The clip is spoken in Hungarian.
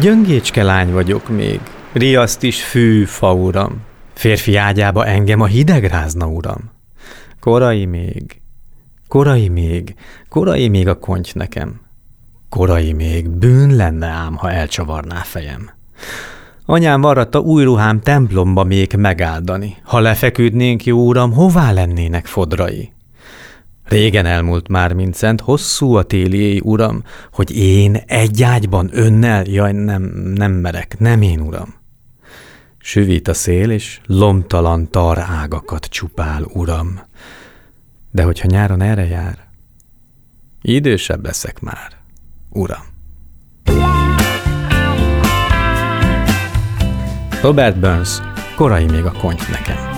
Gyöngécske lány vagyok még, riaszt is fű, fa uram. Férfi ágyába engem a hideg rázna, uram. Korai még, korai még, korai még a konty nekem. Korai még, bűn lenne ám, ha elcsavarná fejem. Anyám varratta új ruhám templomba még megáldani. Ha lefeküdnénk, jó uram, hová lennének fodrai? Régen elmúlt már, mint szent, hosszú a téli uram, hogy én egy ágyban önnel, jaj, nem, nem merek, nem én, uram. Süvít a szél, és lomtalan tar ágakat csupál, uram. De hogyha nyáron erre jár, idősebb leszek már, uram. Robert Burns, korai még a konty nekem.